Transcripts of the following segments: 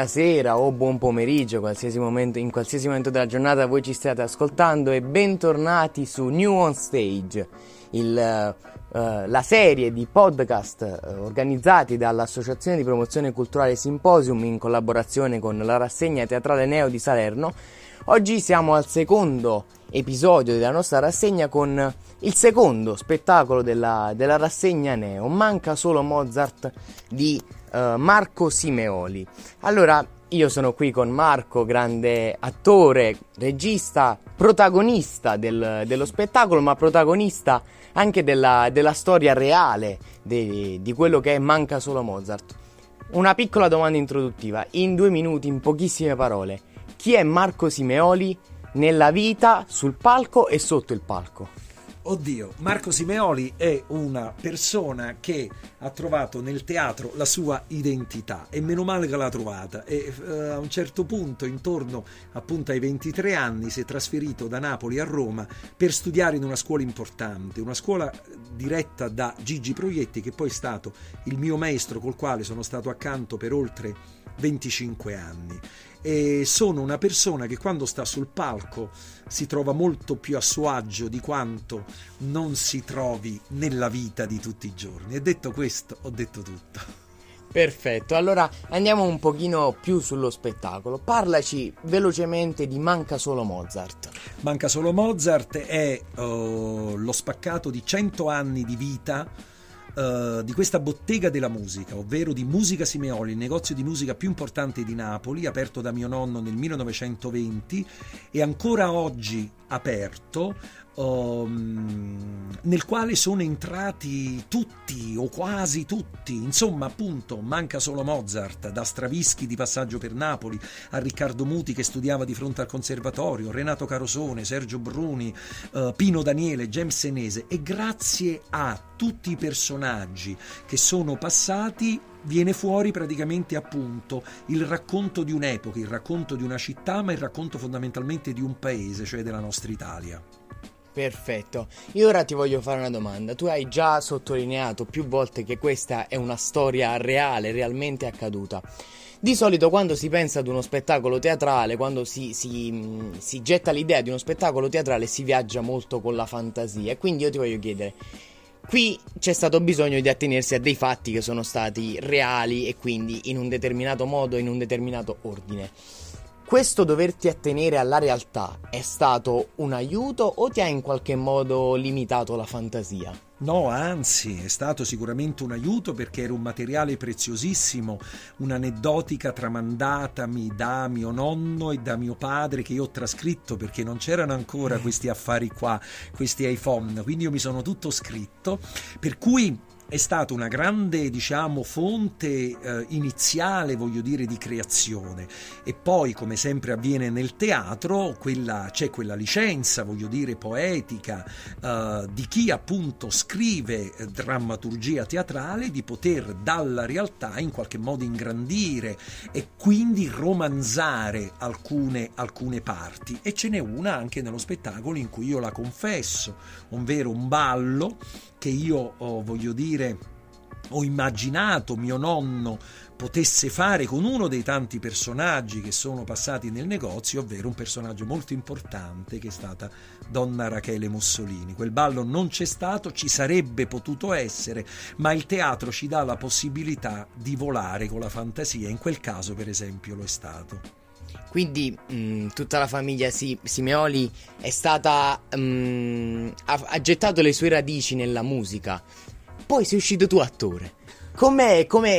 buonasera o buon pomeriggio, qualsiasi momento, in qualsiasi momento della giornata voi ci stiate ascoltando e bentornati su New On Stage, il, uh, la serie di podcast uh, organizzati dall'Associazione di Promozione Culturale Symposium in collaborazione con la rassegna teatrale Neo di Salerno. Oggi siamo al secondo episodio della nostra rassegna con il secondo spettacolo della, della rassegna Neo, Manca solo Mozart di uh, Marco Simeoli. Allora, io sono qui con Marco, grande attore, regista, protagonista del, dello spettacolo, ma protagonista anche della, della storia reale de, di quello che è Manca solo Mozart. Una piccola domanda introduttiva, in due minuti, in pochissime parole. Chi è Marco Simeoli nella vita, sul palco e sotto il palco? Oddio, Marco Simeoli è una persona che ha trovato nel teatro la sua identità e meno male che l'ha trovata e uh, a un certo punto, intorno appunto ai 23 anni, si è trasferito da Napoli a Roma per studiare in una scuola importante, una scuola diretta da Gigi Proietti che poi è stato il mio maestro col quale sono stato accanto per oltre 25 anni e sono una persona che quando sta sul palco si trova molto più a suo agio di quanto non si trovi nella vita di tutti i giorni. E detto questo, ho detto tutto. Perfetto, allora andiamo un pochino più sullo spettacolo. Parlaci velocemente di Manca solo Mozart. Manca solo Mozart è uh, lo spaccato di 100 anni di vita uh, di questa bottega della musica, ovvero di Musica Simeoli, il negozio di musica più importante di Napoli, aperto da mio nonno nel 1920 e ancora oggi aperto, um, nel quale sono entrati tutti o quasi tutti, insomma appunto manca solo Mozart, da Stravinsky di Passaggio per Napoli a Riccardo Muti che studiava di fronte al conservatorio, Renato Carosone, Sergio Bruni, uh, Pino Daniele, James Senese. E grazie a tutti i personaggi che sono passati viene fuori praticamente appunto il racconto di un'epoca, il racconto di una città, ma il racconto fondamentalmente di un paese, cioè della nostra Italia. Perfetto, io ora ti voglio fare una domanda. Tu hai già sottolineato più volte che questa è una storia reale, realmente accaduta. Di solito quando si pensa ad uno spettacolo teatrale, quando si, si, si getta l'idea di uno spettacolo teatrale, si viaggia molto con la fantasia. Quindi io ti voglio chiedere, Qui c'è stato bisogno di attenersi a dei fatti che sono stati reali e quindi in un determinato modo, in un determinato ordine. Questo doverti attenere alla realtà è stato un aiuto o ti ha in qualche modo limitato la fantasia? No, anzi, è stato sicuramente un aiuto perché era un materiale preziosissimo, un'aneddotica tramandatami da mio nonno e da mio padre che io ho trascritto perché non c'erano ancora questi affari qua, questi iPhone, quindi io mi sono tutto scritto, per cui è stata una grande, diciamo, fonte eh, iniziale, voglio dire, di creazione. E poi, come sempre avviene nel teatro, quella, c'è quella licenza, voglio dire, poetica eh, di chi appunto scrive eh, drammaturgia teatrale di poter dalla realtà in qualche modo ingrandire e quindi romanzare alcune, alcune parti. E ce n'è una anche nello spettacolo in cui io la confesso, ovvero un ballo che io oh, voglio dire ho immaginato mio nonno potesse fare con uno dei tanti personaggi che sono passati nel negozio, ovvero un personaggio molto importante che è stata donna Rachele Mussolini. Quel ballo non c'è stato, ci sarebbe potuto essere, ma il teatro ci dà la possibilità di volare con la fantasia, in quel caso per esempio lo è stato. Quindi mh, mm, tutta la famiglia Simeoli è stata. Mh, mm, ha, ha, gettato le sue radici nella musica. Poi sei uscito tu attore.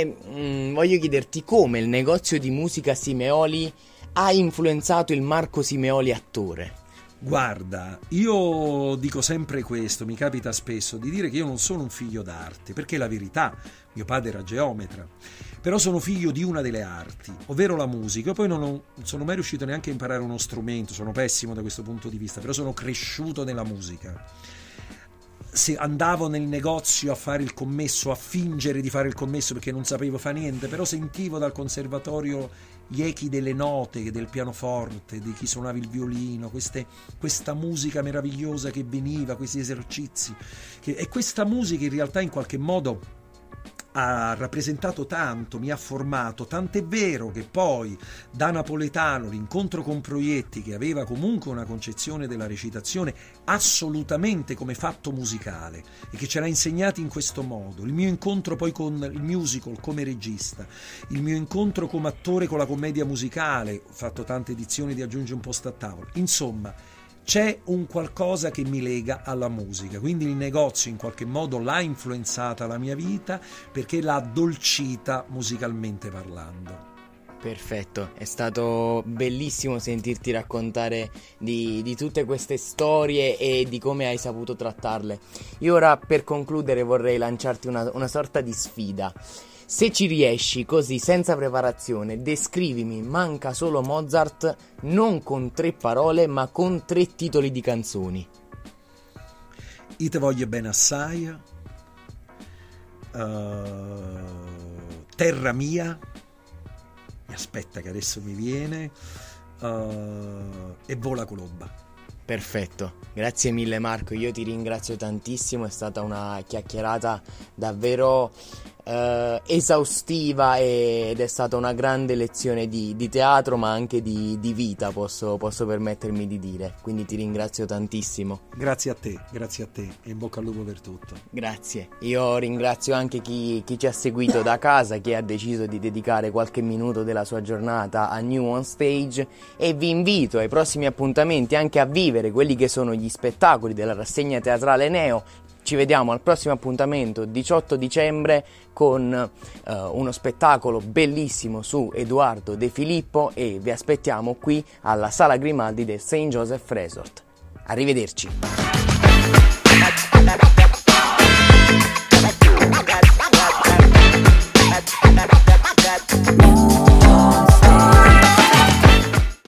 Mh, mm, voglio chiederti come il negozio di musica Simeoli ha influenzato il Marco Simeoli attore? Guarda, io dico sempre questo, mi capita spesso di dire che io non sono un figlio d'arte, perché è la verità, mio padre era geometra, però sono figlio di una delle arti, ovvero la musica. Poi non, ho, non sono mai riuscito neanche a imparare uno strumento, sono pessimo da questo punto di vista, però sono cresciuto nella musica. Se andavo nel negozio a fare il commesso, a fingere di fare il commesso perché non sapevo fare niente, però sentivo dal conservatorio gli echi delle note, del pianoforte, di chi suonava il violino, queste, questa musica meravigliosa che veniva, questi esercizi. Che, e questa musica in realtà in qualche modo ha rappresentato tanto, mi ha formato, tant'è vero che poi da napoletano l'incontro con Proietti, che aveva comunque una concezione della recitazione assolutamente come fatto musicale e che ce l'ha insegnato in questo modo, il mio incontro poi con il musical come regista, il mio incontro come attore con la commedia musicale, ho fatto tante edizioni di Aggiunge un posto a tavola, insomma c'è un qualcosa che mi lega alla musica, quindi il negozio in qualche modo l'ha influenzata la mia vita perché l'ha addolcita musicalmente parlando. Perfetto, è stato bellissimo sentirti raccontare di, di, tutte queste storie e di come hai saputo trattarle. Io ora per concludere vorrei lanciarti una, una sorta di sfida. Se ci riesci così senza preparazione, descrivimi Manca solo Mozart non con tre parole ma con tre titoli di canzoni. Io te voglio bene assai, uh, Terra mia, aspetta che adesso mi viene, uh, e Vola Colomba. Perfetto, grazie mille Marco, io ti ringrazio tantissimo, è stata una chiacchierata davvero eh, esaustiva ed è stata una grande lezione di, di teatro ma anche di, di vita posso, posso, permettermi di dire. Quindi ti ringrazio tantissimo. Grazie a te grazie a te. E in bocca al lupo per tutto. Grazie. Io ringrazio anche chi, chi ci ha seguito da casa chi ha deciso di dedicare qualche minuto della sua giornata a New On Stage. E vi invito ai prossimi appuntamenti anche a vivere quelli che sono gli spettacoli della rassegna teatrale Neo ci vediamo al prossimo appuntamento 18 dicembre con eh, uno spettacolo bellissimo su Edoardo De Filippo e vi aspettiamo qui alla Sala Grimaldi del St. Joseph Resort. Arrivederci.